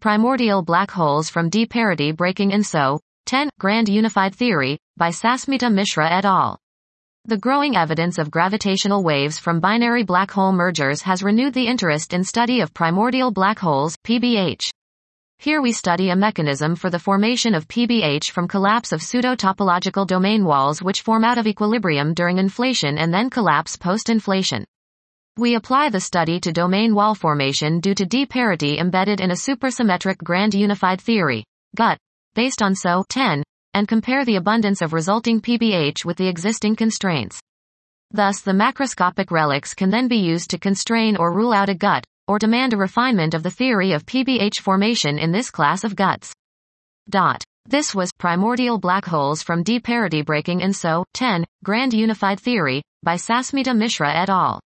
Primordial Black Holes from D-Parity Breaking in SO, 10. Grand Unified Theory, by Sasmita Mishra et al. The growing evidence of gravitational waves from binary black hole mergers has renewed the interest in study of primordial black holes, PBH. Here we study a mechanism for the formation of PBH from collapse of pseudo-topological domain walls which form out of equilibrium during inflation and then collapse post-inflation. We apply the study to domain wall formation due to d-parity embedded in a supersymmetric grand unified theory, GUT, based on SO 10, and compare the abundance of resulting PBH with the existing constraints. Thus the macroscopic relics can then be used to constrain or rule out a GUT, or demand a refinement of the theory of PBH formation in this class of GUTs. Dot. This was Primordial Black Holes from D-Parity Breaking in SO 10, Grand Unified Theory, by Sasmita Mishra et al.